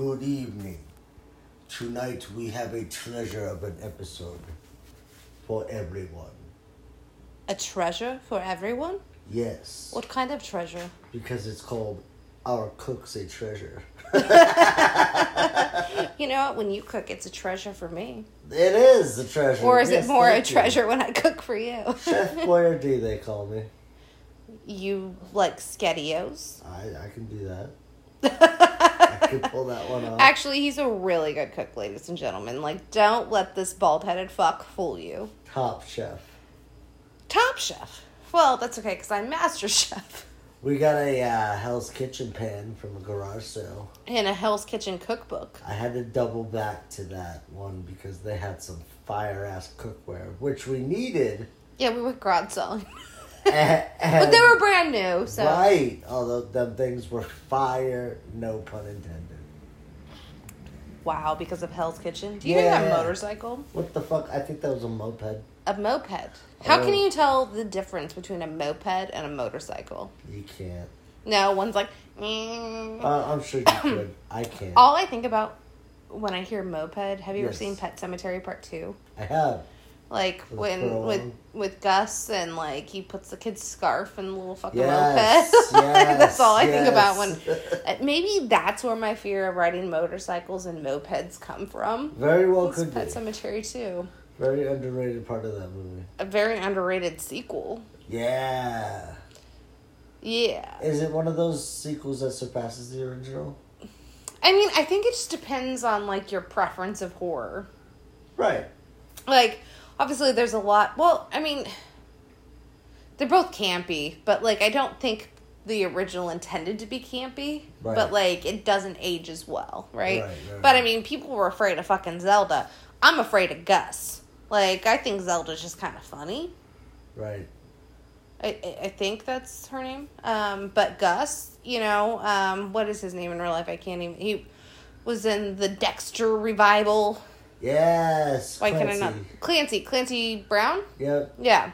Good evening. Tonight we have a treasure of an episode for everyone. A treasure for everyone? Yes. What kind of treasure? Because it's called Our Cook's a Treasure. You know what? When you cook, it's a treasure for me. It is a treasure. Or is Yes, it more a thank you. treasure when I cook for you? Chef Boyardee, they call me. you like SkettyOs? I, I can do that. Pull that one off. Actually, he's a really good cook, ladies and gentlemen. Like, don't let this bald headed fuck fool you. Top chef. Top chef. Well, that's okay because I'm master chef. We got a uh, Hell's Kitchen pan from a garage sale. And a Hell's Kitchen cookbook. I had to double back to that one because they had some fire ass cookware, which we needed. Yeah, we were garage selling. but they were brand new, so. right. Although them things were fire, no pun intended. Wow, because of Hell's Kitchen. Do you Yeah. that motorcycle? What the fuck? I think that was a moped. A moped. How can Oh. you tell the difference between a moped and a motorcycle? You can't. No, one's like. "Mm." Uh, I'm sure you could. I can't. All I think about when I hear moped. Have you ever seen Pet Sematary Part Two? I have. Like With when Pearl with with Gus and like he puts the kid's scarf in the little fucking Yes, moped. yes, that's all I think about when. uh, Maybe that's where my fear of riding motorcycles and mopeds come from. Very well It's could Pet be. Cemetery too. Very underrated part of that movie. A very underrated sequel. Yeah. Yeah. Is it one of those sequels that surpasses the original? I mean, I think it just depends on like your preference of horror. Right. Like, obviously, there's a lot. Well, I mean, they're both campy, but like, I don't think the original intended to be campy. Right. But like, it doesn't age as well, right? Right, right, but I mean, people were afraid of fucking Zelda. I'm afraid of Gus. Like, I think Zelda's just kind of funny. Right. I, I- I think that's her name. Um, but Gus, you know, um, what is his name in real life? I can't even. He was in the Dexter revival. Yes. Why Clancy. can I not? Clancy. Clancy Brown? Yep. Yeah.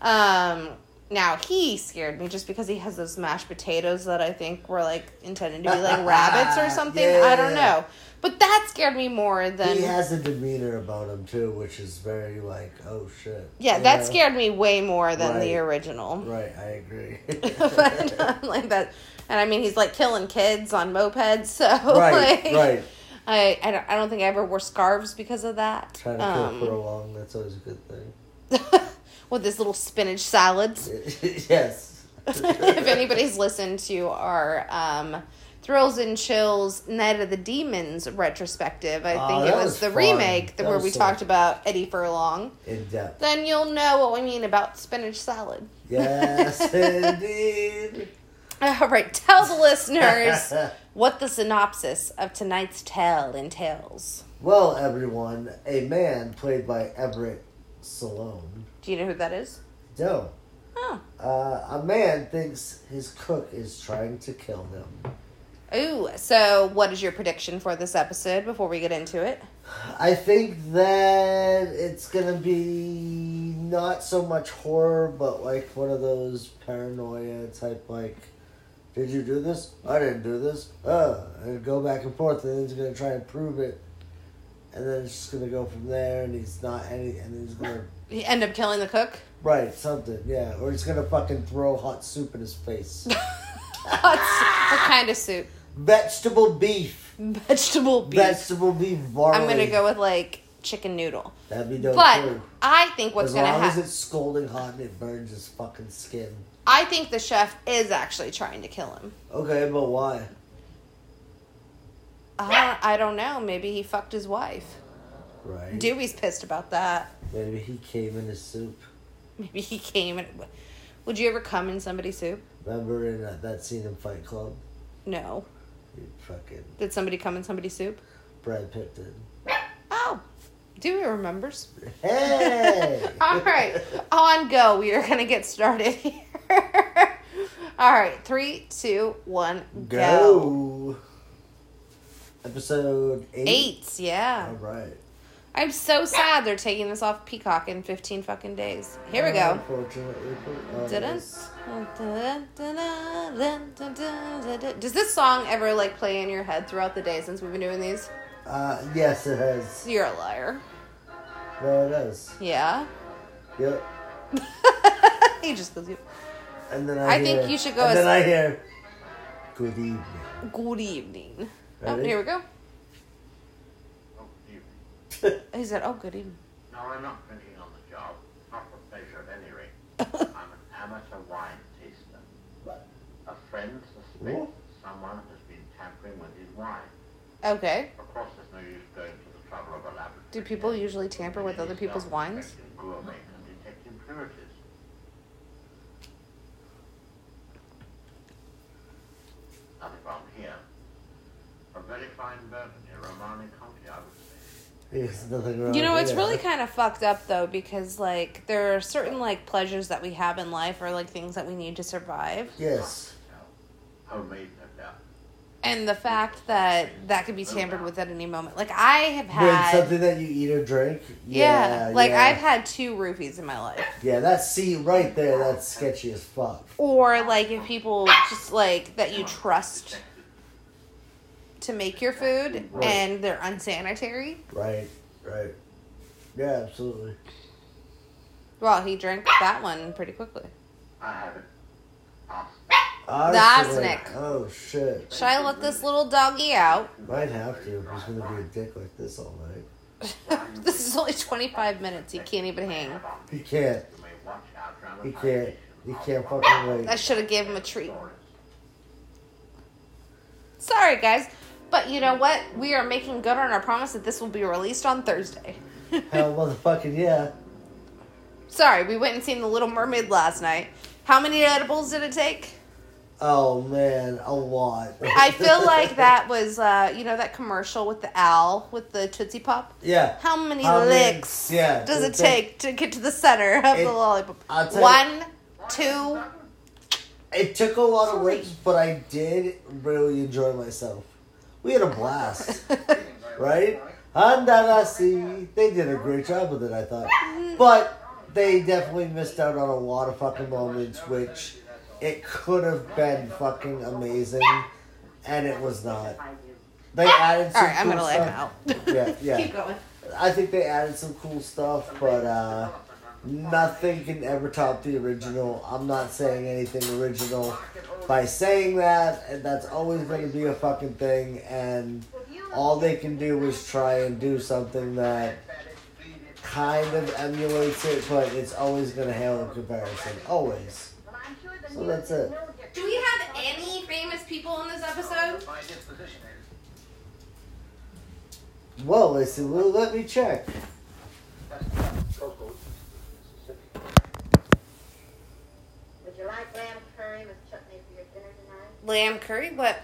Um, now he scared me just because he has those mashed potatoes that I think were like intended to be like rabbits or something. I don't Yeah. know. But that scared me more than. He has a demeanor about him too, which is very like, oh shit. yeah, You that know? scared me way more than the original. Right, I agree. but um, like that, and I mean he's like killing kids on mopeds. So right, like, right. I I don't, I don't think I ever wore scarves because of that. Trying to Um, a long, that's always a good thing. with this little spinach salads. yes. if anybody's listened to our um, Thrills and Chills Night of the Demons retrospective, I Oh, think it was, was the fun. remake That where we so talked about Eddie Furlong, In depth. then you'll know what we mean about spinach salad. Yes, indeed. All right, tell the listeners what the synopsis of tonight's tale entails. Well, everyone, a man played by Everett Sloane. Do you know who that is? No. Oh. Uh, a man thinks his cook is trying to kill him. Ooh, so what is your prediction for this episode before we get into it? I think that it's gonna be not so much horror, but like one of those paranoia type, like, did you do this? I didn't do this. Uh, and go back and forth, and then he's gonna try and prove it, and then it's just gonna go from there, and he's not any, and he's gonna You end up killing the cook? right something, yeah, or he's gonna fucking throw hot soup in his face. what kind of soup? Vegetable beef, Vegetable beef. vegetable beef barley. I'm gonna go with like chicken noodle. That'd be dope But too. I think what's as gonna long as it's scalding hot and it burns his fucking skin. I think the chef is actually trying to kill him. Okay, but why? Uh, I don't know. Maybe he fucked his wife. Right. Dewey's pissed about that. Maybe he came in his soup. Maybe he came and. Would you ever come in somebody's soup? Remember in that, that scene in Fight Club? No. You fucking Did somebody come in somebody's soup? Brad Pitt did. Dewey remembers. Hey! All right, on go. We are gonna get started here. All right, three, two, one, go. Go! Episode eight. Eight, yeah. All right. I'm so sad they're taking this off Peacock in 15 fucking days. Here we go. Does this song ever like play in your head throughout the day since we've been doing these? Uh, yes, it has. You're a liar. No, it has. Yeah. Yep. he just goes, Yep. And then I, I think you should go And as- then I hear, "Good evening." good evening. Oh, here we go. Oh, evening. He said, oh, good evening. No, I'm not drinking on the job. Not for pleasure at any rate. I'm an amateur wine taster. A friend suspects What? someone has been tampering with his wine. Okay. Of course, there's no use going to the trouble of a laboratory. Do people usually tamper with other people's wines? self-respecting Gourmet can detect impurities. Nothing wrong here. A very fine bourbon near Romani County, I would say. There's nothing wrong. You know, it's here. really kind of fucked up though because like there are certain like pleasures that we have in life or like things that we need to survive. Yes. Homemade, no doubt. And the fact that that could be tampered with at any moment. Like I have When had something that you eat or drink. yeah, Yeah. like yeah. I've had two roofies in my life. Yeah, that's see right there. That's sketchy as fuck. Or like if people just like that you trust to make your food Right. and they're unsanitary. Right. Right. Yeah, absolutely. Well, he drank that one pretty quickly. I have it. Ask. Arsenic. Arsenic. Oh shit. Should I let this little doggy out? Might have to. if He's gonna be a dick like this all night. this is only 25 minutes. He can't even hang. He can't. You may watch our He can't. He can't fucking wait. I should have gave him a treat. Sorry, guys. But you know what? We are making good on our promise that this will be released on Thursday. Hell, motherfucking yeah. Sorry, we went and seen The Little Mermaid last night. How many edibles did it take? Oh man, a lot. I feel like that was, uh, you know, that commercial with the owl with the Tootsie Pop. Yeah. How many How many- licks yeah, does it it take to get to the center of It- the lollipop? Tell you- One, two. It took a lot of licks, but I did really enjoy myself. We had a blast, right? Andanasi. They did a great job with it, I thought. But they definitely missed out on a lot of fucking moments, which it could have been fucking amazing, and it was not. They added some All right, I'm cool gonna let him stuff. out. Yeah, yeah. Keep going. I think they added some cool stuff, but uh, nothing can ever top the original. I'm not saying anything original by saying that, and that's always going to be a fucking thing. And all they can do is try and do something that kind of emulates it, but it's always going to hail in comparison. Always. So that's it. Do we have any famous people in this episode? My Well, listen, well, let me check. Would you like lamb curry with chutney for your dinner tonight? Lamb curry? What?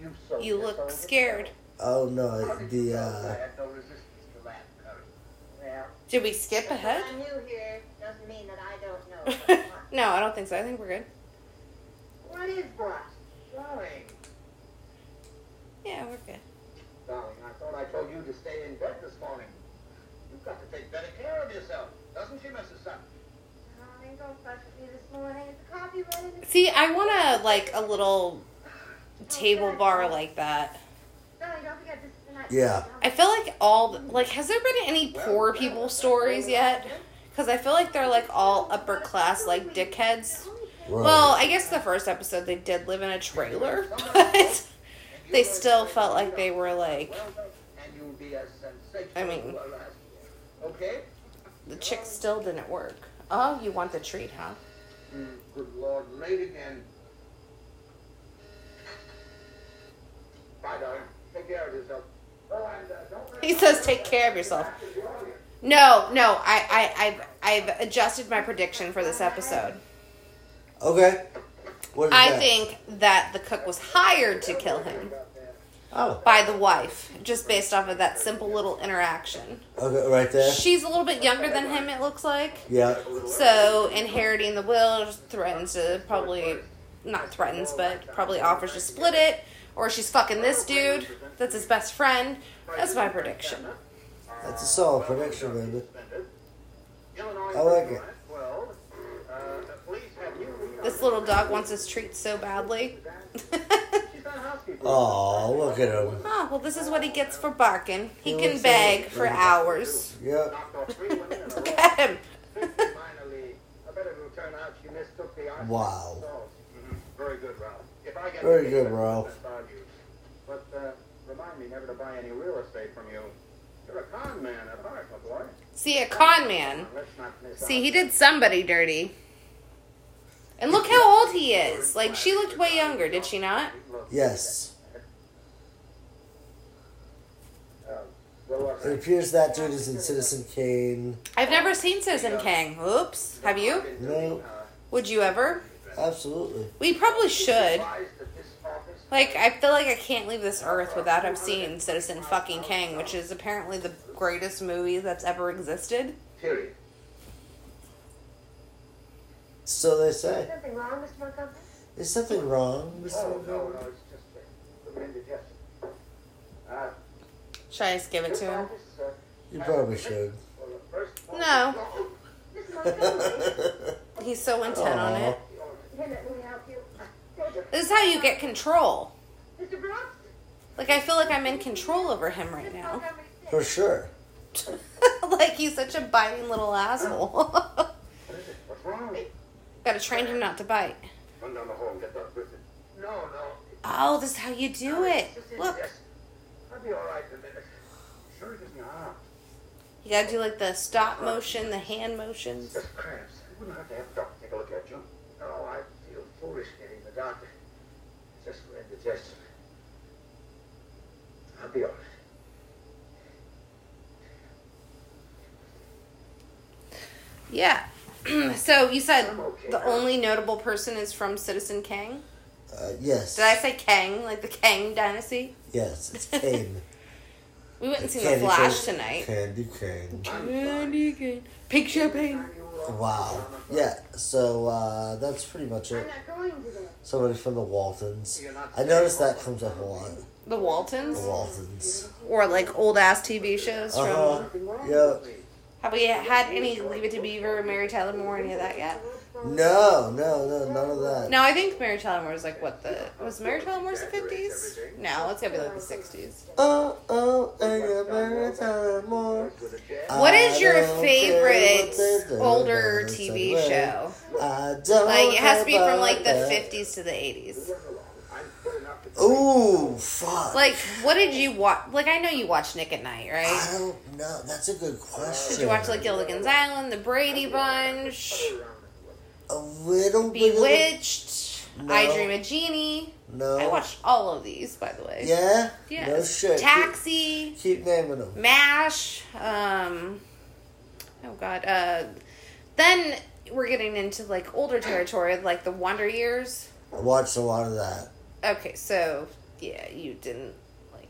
You, so You look scared. Oh no, the uh, have no resistance to lamb curry. Well, Did we skip ahead? I'm new here doesn't mean that I don't know. no, I don't think so. I think we're good. what is what? Darling, Yeah, we're good. darling, I thought I told you to stay in bed this morning. You've got to take better care of yourself, doesn't she, Mrs. Sutton? Darling, don't fuss with me this morning. Is the coffee ready? See, I want a like a little table bar like that. Darling, don't forget this is the night. Yeah. I feel like all the, like has there been any poor people stories yet? Because I feel like they're like all upper class like dickheads. right. Well, I guess the first episode they did live in a trailer, but they still felt like they were like Well done. And you'll be as sensational I mean- as you were last year. Okay? the chick still didn't work. Oh, you want the treat, huh? Good Lord, late again. Bye, darling. Take care of yourself. Oh, and uh, don't He says, "Take care of yourself." No, no, I, I, I've, I've adjusted my prediction for this episode. okay. What is I that? think that the cook was hired to kill him Oh, by the wife, just based off of that simple little interaction. okay, right there. She's a little bit younger than him, it looks like. Yeah. So inheriting the will threatens to probably not threatens, but probably offers to split it, or she's fucking this dude that's his best friend. That's my prediction. That's a solid prediction, baby. I like it. Well, uh, police have new lead on This little dog wants his treats so badly. She's not a housekeeper. Oh, look at him. oh, well, this is what he gets for barking. He Yeah, can beg that? for hours. Yep. Knocked off three women in a Look at him. I bet it will turn out she mistook the arson Wow. for assault. Very good, Ralph. If I get Very good, Ralph. But uh, remind me never to buy any real estate from you. See, a con man. Let's not miss See, he did somebody dirty. And look how old he is. Like, she looked way younger, did she not? Yes. uh, what was It appears that dude is in Citizen Kane. I've never seen Citizen Kane. Oops. Have you? No, Would you ever? absolutely. We probably should. Advised that this office- Like, I feel like I can't leave this earth without have seen Citizen fucking Kang, which is apparently the greatest movie that's ever existed. Period. So they say. There's Something wrong, Mr. Montgomery? Is something wrong, Mr. Oh, no, no, it's just a, a indigestion. Uh, Should I just give it to him? You probably should. well, the first- No. He's so intent on it. Here, let me help you. This is how you get control. Like, I feel like I'm in control over him right now. For sure. like, he's such a biting little asshole. What is wrong? Gotta train him not to bite. Run down the hall and get Doc Griffin. No, no. Oh, this is how you do it. Look. I'll be all right in a minute. Sure it isn't your. You gotta do like the stop motion, the hand motions. Just cramps. I wouldn't have to have Doc take a look at you. No, I feel foolish getting the doctor. Just for indigestion. I'll be all right. Yeah. so you said okay the now. only notable person is from Citizen Kang. Uh, yes. Did I say Kang, like the Kang dynasty? Yes, it's Kane. We went and seen The Flash cane. tonight. Candy cane. Candy cane. Pink champagne. Wow. Yeah, so uh, that's pretty much it. not going to that. Somebody from the Waltons. I noticed that comes up a lot. The Waltons. The Waltons. Or like old ass TV shows from. Uh-huh. Nothing Yeah. Have we had any Leave It to Beaver, Mary Tyler Moore, any of that yet? No, no, no, none of that. No, I think Mary Tyler Moore was like what the was Mary Tyler Moore's the fifties? No, it's gotta be like the sixties. Oh, oh, oh very tired more. With a jab. What is your don't care what favorite older TV show? I don't Like it has to be from like the fifties to the eighties. I'm good enough to Ooh, fuck. Like, what did you watch? Like, I know you watch Nick at Nite, right? I don't know. That's a good question. Did you watch like Gilligan's Island, The Brady Bunch, a little bit? of- Bewitched, No. I Dream of Jeannie. No. I watched all of these, by the way. Yeah. Yeah. No shit. Taxi, Keep, keep naming them. Mash. Um. Oh God. Uh. Then we're getting into like older territory, like the Wonder Years. I watched a lot of that. Okay, so yeah, you didn't like.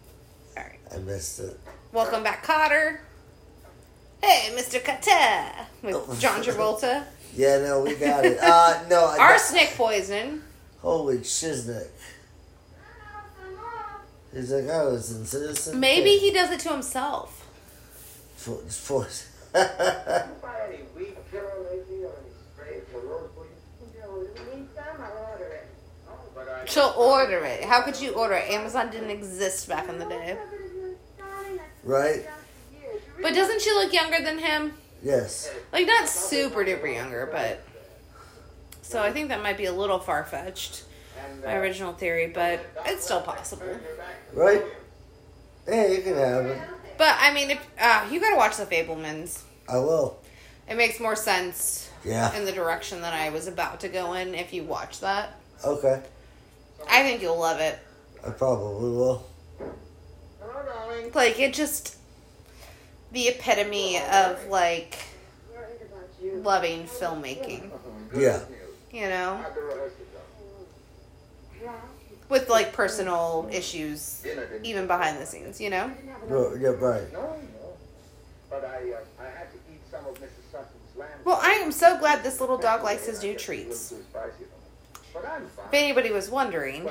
All right. I missed it. Welcome back, Kotter. Hey, Mr. Cutter with John Travolta. Yeah, no, we got it. Uh, no, I Arsenic poison. Holy shiznick. He's like, I was in Citizen. Maybe he does it to himself. For, for, Buy any weed killer lately or any spray for road for you? No, do we need some? I'll order it. No, but I. She'll order it. How could you order it? Amazon didn't exist back in the day. right? But doesn't she look younger than him? Yes. Like not super duper younger, but so I think that might be a little far fetched. My original theory, but it's still possible. turn your back. Right? Yeah, you can have it. But I mean, if uh, you gotta watch the Fabelmans, I will. it makes more sense Yeah. in the direction that I was about to go in. If you watch that, Okay. I think you'll love it. I probably will. Like it just the epitome of like Worried about you. loving filmmaking. Yeah. You know, How'd the rehearsal go? Ralph, with like personal issues, even behind the scenes. You know. Well, yeah, right. No, no. But I, I had to eat some of Mrs. Sutton's lamb. Well, I am so glad this little dog likes his new treats. Too spicy for me. But I'm fine. If anybody was wondering,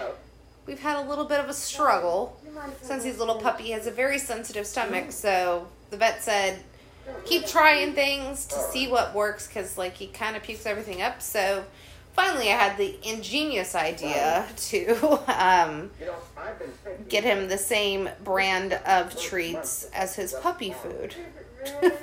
we've had a little bit of a struggle since he's a little puppy, has a very sensitive stomach. So the vet said, keep trying things to see what works because, like, he kind of pukes everything up. So finally, I had the ingenious idea to um, You know, I've been thinking. get him the same brand of treats as his puppy food.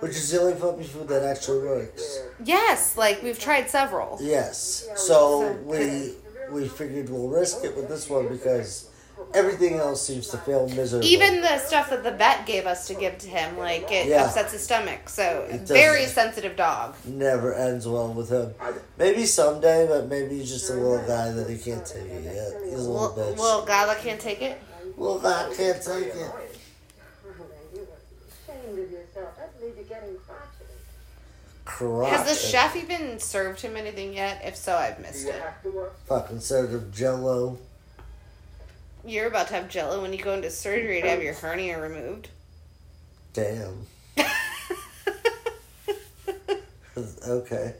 Which is the only puppy food that actually works. Yes, like we've tried several. Yes. So we we figured we'll risk it with this one because everything else seems to fail miserably. Even the stuff that the vet gave us to give to him, like it Yeah. upsets his stomach. So very sensitive dog. never ends well with him. Maybe someday, but maybe he's just a little guy that he can't take it yet. He's a little Little, bitch. little guy that can't take it. little guy can't take it. You were ashamed of yourself. That'd leave you getting crotchety. Crotch. Has the chef even served him anything yet? If so, I've missed it. Fucking served of jello. You're about to have jello when you go into surgery to have your hernia removed. Damn. Okay.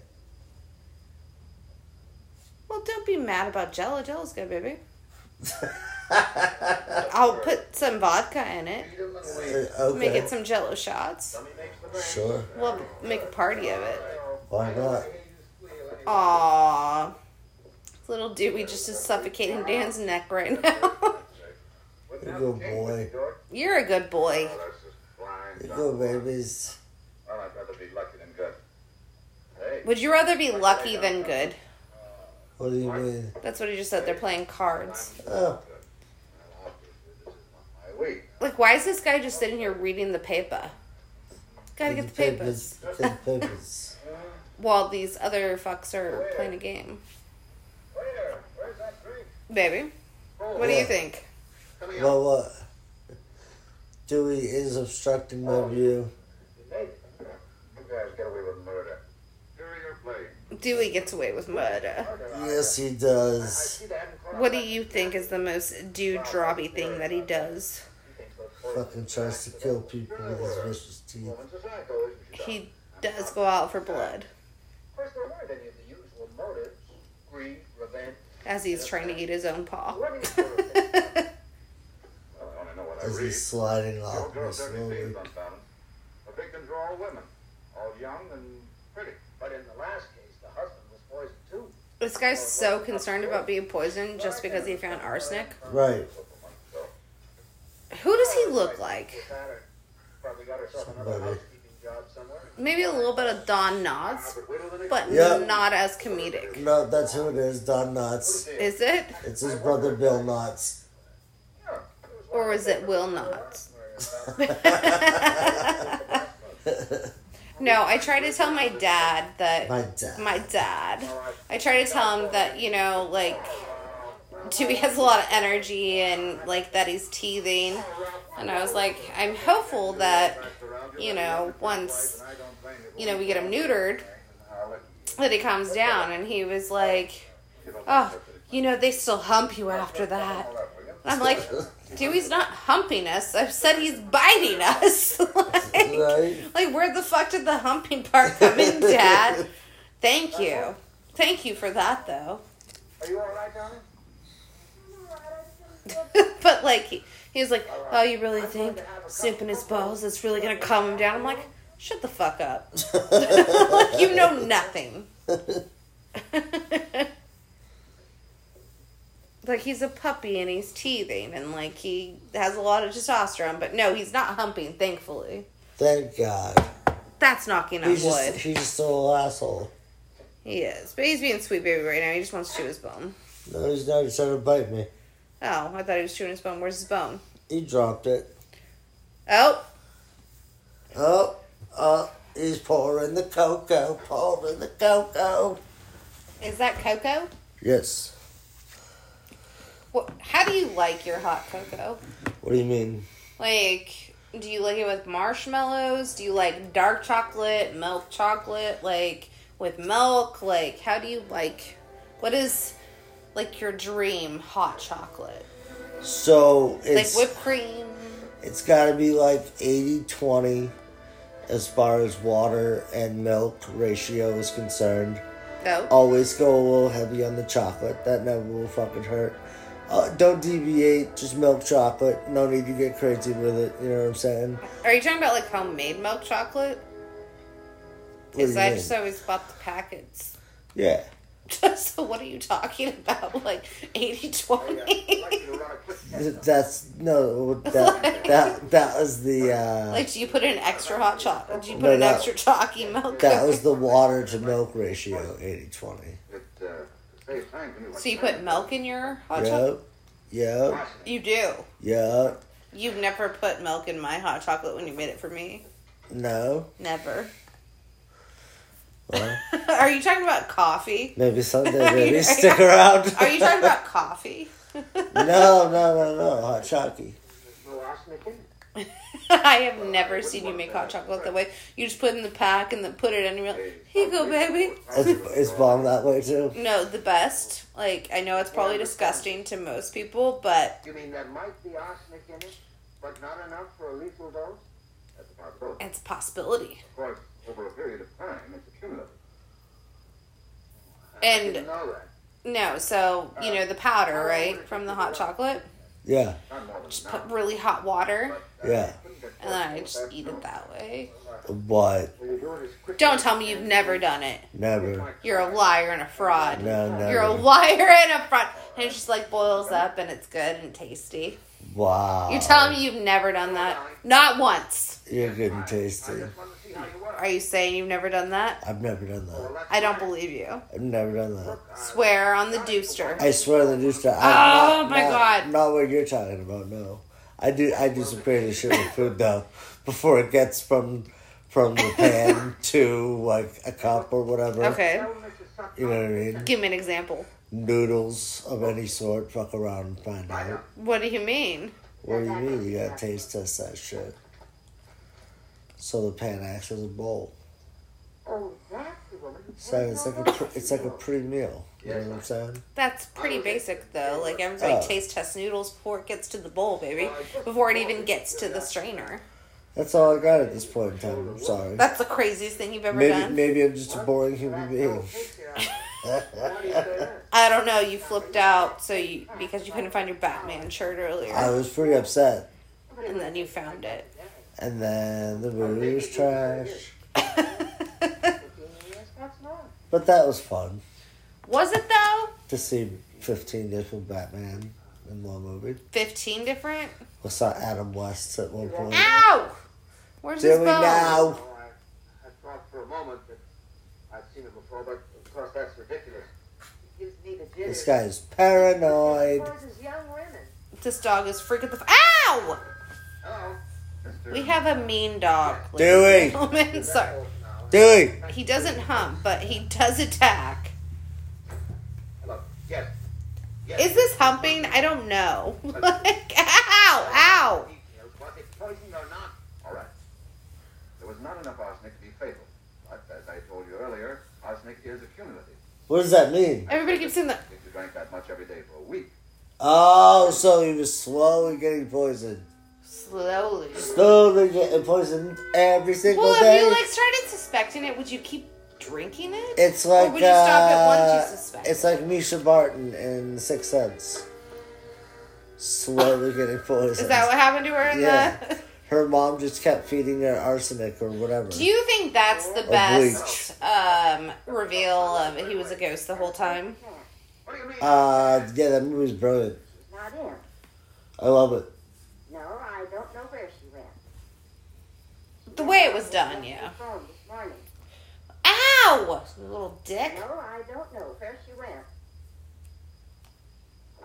well, don't be mad about jello. Jello's good, baby. I'll put some vodka in it. Uh, okay. Make it some jello shots. Sure. We'll make a party of it. Why not? Aww. Little Dewey just is suffocating Dan's neck right now. Boy. You're a good boy. Oh, that's just flying. You go, babies. I'd rather be lucky than good. Hey, Would you rather be lucky than good? What do you mean? That's what he just said. They're playing cards. Oh. Like, why is this guy just sitting here reading the paper? Gotta get the papers. Papers. While these other fucks are playing a game. Waiter, where's that drink? Baby, what do you think? Well, what? Dewey is obstructing my oh, view. You guys get away with murder. Here your plate. Dewey gets away with murder. Yes, he does. see that in front What do you think is the most dewdroppy thing that he does? Fucking tries to kill people with his vicious teeth. Woman's a psycho, isn't she? He does go out for blood Of course, there weren't any of the usual motives. Greed, revenge. As he's trying to eat his own paw. What do you sort of think? Well, I only know what I As read. he's sliding off old girl me certainly slowly. The victims are all women. All young and pretty. But in the last case, the husband was poisoned too. This guy's oh, so concerned about being poisoned just because he found arsenic. Right. Who does he look like? With that, her- Probably got herself another Somebody. Housekeeping job somewhere. Maybe a little bit of Don Knotts, But wait till the next but Yeah. not as comedic. No, that's who it is, Don Knotts. Is it? It's his brother Bill Knotts. Or is it Will Knotts? No, I try to tell my dad that My dad. my dad. I try to tell him that, you know, like Dewey has a lot of energy and like that he's teething. And I was like, I'm hopeful that, you know, once, you know, we get him neutered, that he calms down. And he was like, Oh, you know, they still hump you after that. And I'm like, Dewey's not humping us. I've said he's biting us. like, Right? like, where the fuck did the humping part come in, Dad? Thank you. Thank you for that, though. Are you all right, darling? but, like, he, was like, oh, you really think snooping his balls is really going to calm him uh, down? I'm like, shut the fuck up. like, you know nothing. like, he's a puppy and he's teething and, like, he has a lot of testosterone. But no, he's not humping, thankfully. Thank God. That's knocking on He's wood. just, he's just still an asshole. He is. But he's being sweet baby right now. He just wants to chew his bone. No, he's not. He's trying to bite me. Oh, I thought he was chewing his bone. Where's his bone? He dropped it. Oh, Oh, oh, he's pouring the cocoa, pouring the cocoa. is that cocoa? Yes. What, how do you like your hot cocoa? What do you mean? Like, do you like it with marshmallows? Do you like dark chocolate, milk chocolate? Like, with milk? Like, how do you like, what is, like, your dream hot chocolate? So it's like whipped cream? it's got to be like 80-20 as far as water and milk ratio is concerned. No. Always go a little heavy on the chocolate. That never will fucking hurt. Uh, don't deviate. Just milk chocolate. No need to get crazy with it. You know what I'm saying? Are you talking about like homemade milk chocolate? Because I mean? just always bought the packets. Yeah. so what are you talking about? Like 80 20? That's no. That that that was the. Uh, like, do you put in extra hot chocolate? Do you put No, in that- extra chalky milk? that was the water to milk ratio. 80-20. It, uh, saves time for me. So you put milk in your hot chocolate? Yep. Yep. You do. Yep. You've never put milk in my hot chocolate when you made it for me. No. Never. Well, Are you talking about coffee? maybe someday. Are you- Maybe are stick you- around. Are you talking about coffee? no, no, no, no. Hot chocolate. No arsenic in it. I have never seen you make hot chocolate that way. You just put it in the pack and then put it in your milk. Here you go, baby. It's, it's bomb that way too. No, the best. Like I know it's probably disgusting to most people, but You mean there might be arsenic in it, but not enough for a lethal dose? That's a possibility. it's a possibility. Of course, over a period of time, it's accumulative. And- didn't know that. No, so you know the powder, right, from the hot chocolate. Yeah. Not more than Just put really hot water, uh, Yeah. and then I just eat it that way. What? Do it as quickly Don't tell me you've never done it. Never. You're a liar and a fraud. No, never. You're a liar and a fraud. And it just like boils up and it's good and tasty. Wow. You're telling me you've never done that? Not once. You're good and tasty. I just want to see how you work. Are you saying you've never done that? I've never done that. I don't believe you. I've never done that. Swear on the Dooster. I swear on the stuff. Oh, my God. Not what you're talking about. No, I do. I do some crazy shit with food though. Before it gets from from the pan to like a cup or whatever. Okay. Tell Mrs. Sutton You know what I mean? Give me an example. Noodles of any sort. Fuck around and find out. What do you mean? What do you mean? You gotta taste test that shit. So the pan acts as a bowl. Oh, that's the woman who So it's like a pre- it's like a pre meal. You know what I'm saying? That's pretty basic though. Like everybody Oh. taste tests noodles before it gets to the bowl, baby. Before it even gets to the strainer. That's all I got at this point in time. I'm sorry. That's the craziest thing you've ever Maybe done. maybe I'm just a boring human being. I don't know. You flipped out so you because you couldn't find your Batman shirt earlier. I was pretty upset. and then you found it. And then the movie was trash. Yes, that's not. But that was fun Was it though? to see 15 different Batman in one movie. Fifteen different. We saw Adam West at one point. Ow! Where's his Do we bone? now? I, I thought for a moment that I'd seen it before, but of course that's ridiculous. Gives me the jitters. This guy's paranoid. Causes young women. This dog is freaking the. F- Ow! Hello, Mr. We have a mean dog. Dewey. ladies and gentlemen. Sorry. Dewey! He doesn't hump, but he does attack. Hello. Yes. Yes. Is this humping? I don't know. like, ow! Ow! Details. Was it poisoned or not? All right. There was not enough arsenic to be fatal. But as I told you earlier, arsenic is accumulative. What does that mean? Everybody keeps saying that. If you drank that much every day for a week, Oh, so he was slowly getting poisoned. Slowly. Slowly getting poisoned every single day. Well, if you like started suspecting it, would you keep drinking it? It's like or would you stop it once uh, you suspect? It's like Mischa Barton in Sixth Sense. Slowly getting poisoned. Is that what happened to her in Yeah. the? Her mom just kept feeding her arsenic or whatever. Do you think that's the Or best um, reveal of he was a ghost the whole time? what do you mean? Uh, yeah, that movie's brilliant. Not in. I love it. No, I don't know where she went. The way it was done, yeah. Phone this morning. Ow! You little dick. No, I don't know where she went.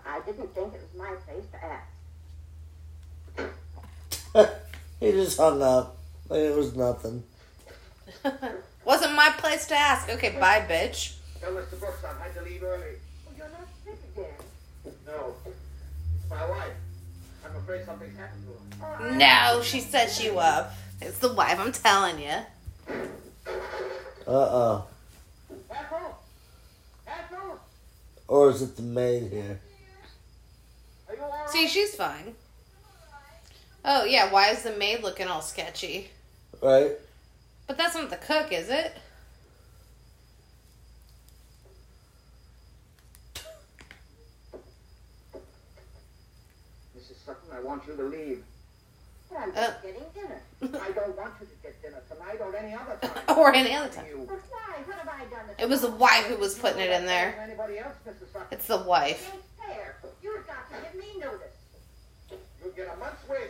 I didn't think it was my place to ask. he just hung up. Like it was nothing. Wasn't my place to ask. Okay, bye, bitch. Tell Mr. Brooks I had to leave early. Well, you're not sick again. No. It's my wife. I'm afraid something's happened to her. No, she set you up. It's the wife, I'm telling you. Uh uh Ethel! Ethel! Or is it the maid here? Are you all right? See, she's fine. Oh, yeah, why is the maid looking all sketchy? Right? But that's not the cook, is it? Mrs. Sutton, I want you to leave. But I'm Uh. getting dinner. I don't want you to get dinner tonight or any other time. Or any other time. You. But why? What have I done? It was the wife who was putting it in there. Anybody else, Mrs. Sutton? It's the wife. It ain't fair. You've got to give me notice. You get a month's wages in lieu.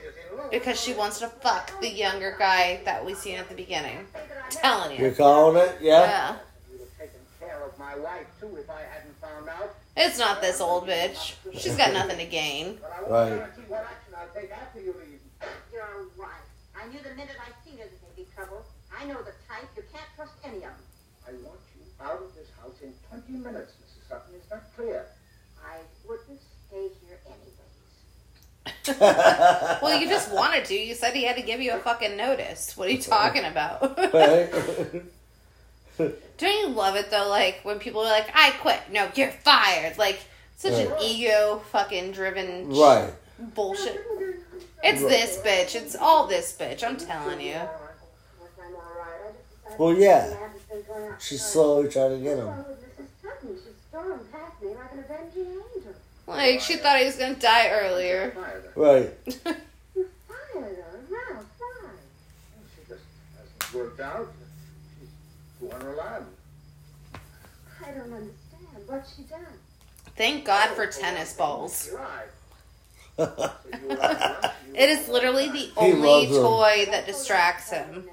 Because she wants to fuck the younger guy that we seen at the beginning. I never- Telling you. You're you. calling it? Yeah. Yeah. You'd have taken care of my wife, too, if I hadn't found out. It's not this old bitch. She's got nothing to gain. But I won't Right. guarantee what action I'll take after you leave. You're right. I knew the minute I seen her that there'd be trouble. I know the type. You can't trust any of them. I want you out of this house in 20 minutes, Mrs. Sutton. Is that clear? I wouldn't stay here anyways. Well, you just wanted to. You said he had to give you a fucking notice. What are you talking about? Don't you love it though? Like when people are like, "I quit." No, you're fired. Like such an ego fucking driven right. bullshit. It's this bitch. It's all this bitch. I'm telling you. Yes, I'm all right. I just decided Well, yeah. I haven't been going out She's tonight. slowly trying to get What's him. Like an avenging angel. Like she thought he was gonna die earlier. Fired her. Right. You fired her. Ralph, why? She just hasn't worked out. She's too unreliable. I don't understand. What's she done? Thank God for tennis balls. You're right. So you were right. You It were is literally the He only toy that distracts I him. told her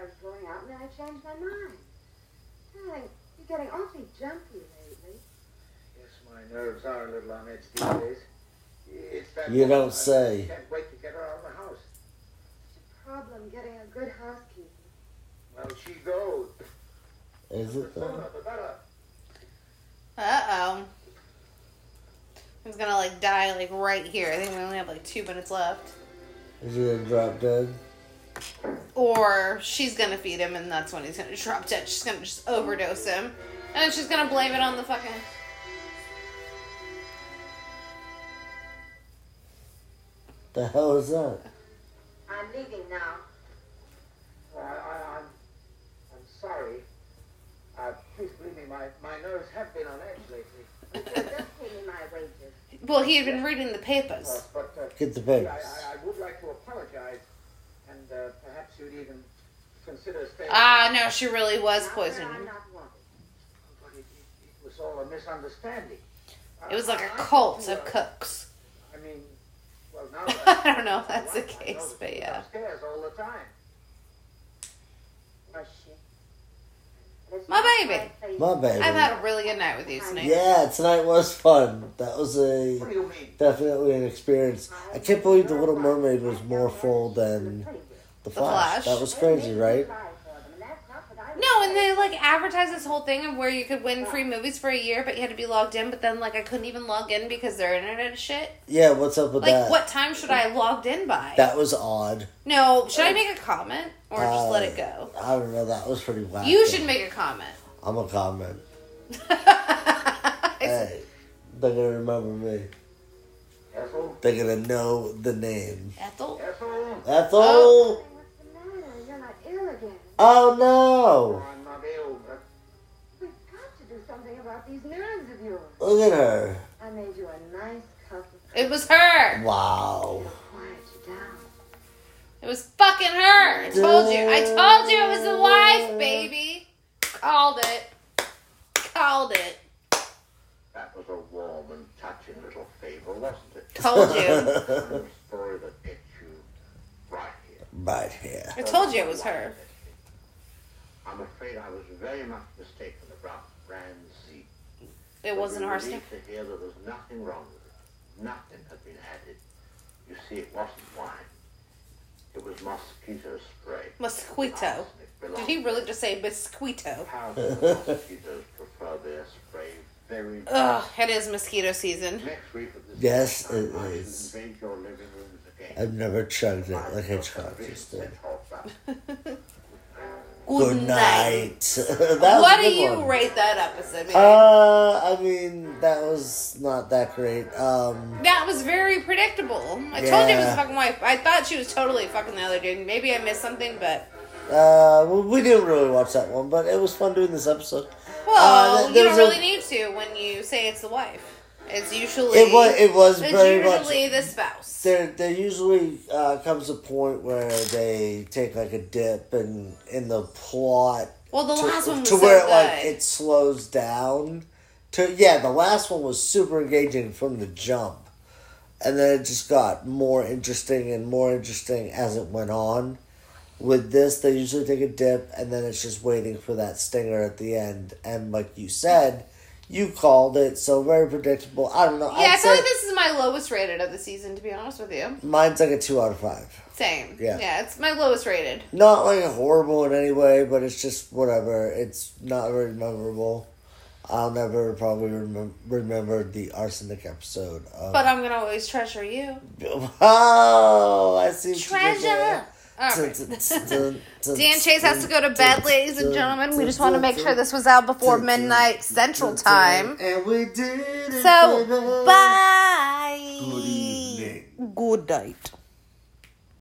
I was going out, and I changed my mind. Darling, you're getting awfully jumpy lately. Yes, my nerves are a little on edge these days. It's that You don't I say. can't wait to get her out of the house. It's a problem getting a good housekeeper. Well, she goes. Is it sooner though? the better. Uh oh. He's gonna like die like right here. I think we only have like two minutes left. Is he gonna drop dead? Or she's gonna feed him and that's when he's gonna drop dead. She's gonna just overdose him. And then she's gonna blame it on the fucking. The hell is that? I'm leaving now. I, I, I'm, I'm sorry. Uh, please believe me, my, my nerves have been on edge lately. You should just paid me my wages. Well, he had been reading the Uh, papers. but uh, Get the I, papers. I, I would like to apologize, and uh, perhaps you'd even consider staying. Ah, no, she really was Not where poisoning I'm him. not wanted. But it, it, it was all a misunderstanding. It was like a cult of uh, cooks. I mean, well, now I don't know if that's the case, but yeah. Upstairs all the time. Was she? It's My baby. My baby. I've had a really good night with you tonight. Yeah, tonight was fun. That was a do you mean? definitely an experience. I can't believe the Little Mermaid was more full than the Flash. Flash. That was crazy, right? No, and they like advertise this whole thing of where you could win free movies for a year, but you had to be logged in. But then, like, I couldn't even log in because their internet is shit. Yeah, what's up with that? Like, that? what time should I have logged in by? That was odd. no, should I make a comment or just let it go? Uh, I don't know. That was pretty wacky. You should make a comment. I'm a comment. Hey, they're gonna remember me. Ethel? They're gonna know the name. Ethel. Ethel? Ethel. Oh. What's the matter? You're not ill again. Oh Oh, no! Oh, I'm not ill, but We've got to do something about these nerves of yours. Look at her. I made you a nice cup of It was her. Wow. quiet you down. It was fucking her. I told you. I told you it was the wife, baby. Called it. Called it. that was a warm and touching little favor, wasn't it? Told you. A story that gets you right here. right here. I told you it was her. I'm afraid I was very much mistaken about brand Z. It wasn't But we arsenic. relieved to hear there was nothing wrong with it. Nothing had been added. You see, it wasn't wine. It was mosquito spray. Mosquito. Did he really just say mosquito? Apparently, the mosquitoes prefer their spray very Ugh, it is mosquito season. Next week at this Yes, time, it I should is. invade your living rooms again. I've never chugged it I like shall Hitchcock convince just did. Good night. that What do you one. rate that episode? baby? Uh, I mean, that was not that great. Um, that was very predictable. I told you it was Yeah. fucking wife. I thought she was totally fucking the other dude. Maybe I missed something, but uh, well, we didn't really watch that one, but it was fun doing this episode. well, Uh, th- you don't a- really need to when you say it's the wife. It's usually It was it was it's very much usually the spouse. there there usually uh, comes a point where they take like a dip and in the plot Well, the to, last one was to so where good. like it slows down to yeah the last one was super engaging from the jump and then it just got more interesting and more interesting as it went on with this they usually take a dip and then it's just waiting for that stinger at the end and like you said you called it so very predictable i don't know yeah, I I'd feel like this is my lowest rated of the season. To be honest with you, mine's like a two out of five same. Yeah. yeah, it's my lowest rated. not like horrible in any way, but it's just whatever. It's not very memorable. I'll never probably remem- remember the arsenic episode. Of, But I'm gonna always treasure you. oh, I see. what you did Treasure. There. All Dun, right. Dan Chase has to go to bed, ladies and gentlemen. We just want to make sure this was out before dun, dun, midnight Central dun, dun, Time. And we did it. So, bye. Good evening. Good night.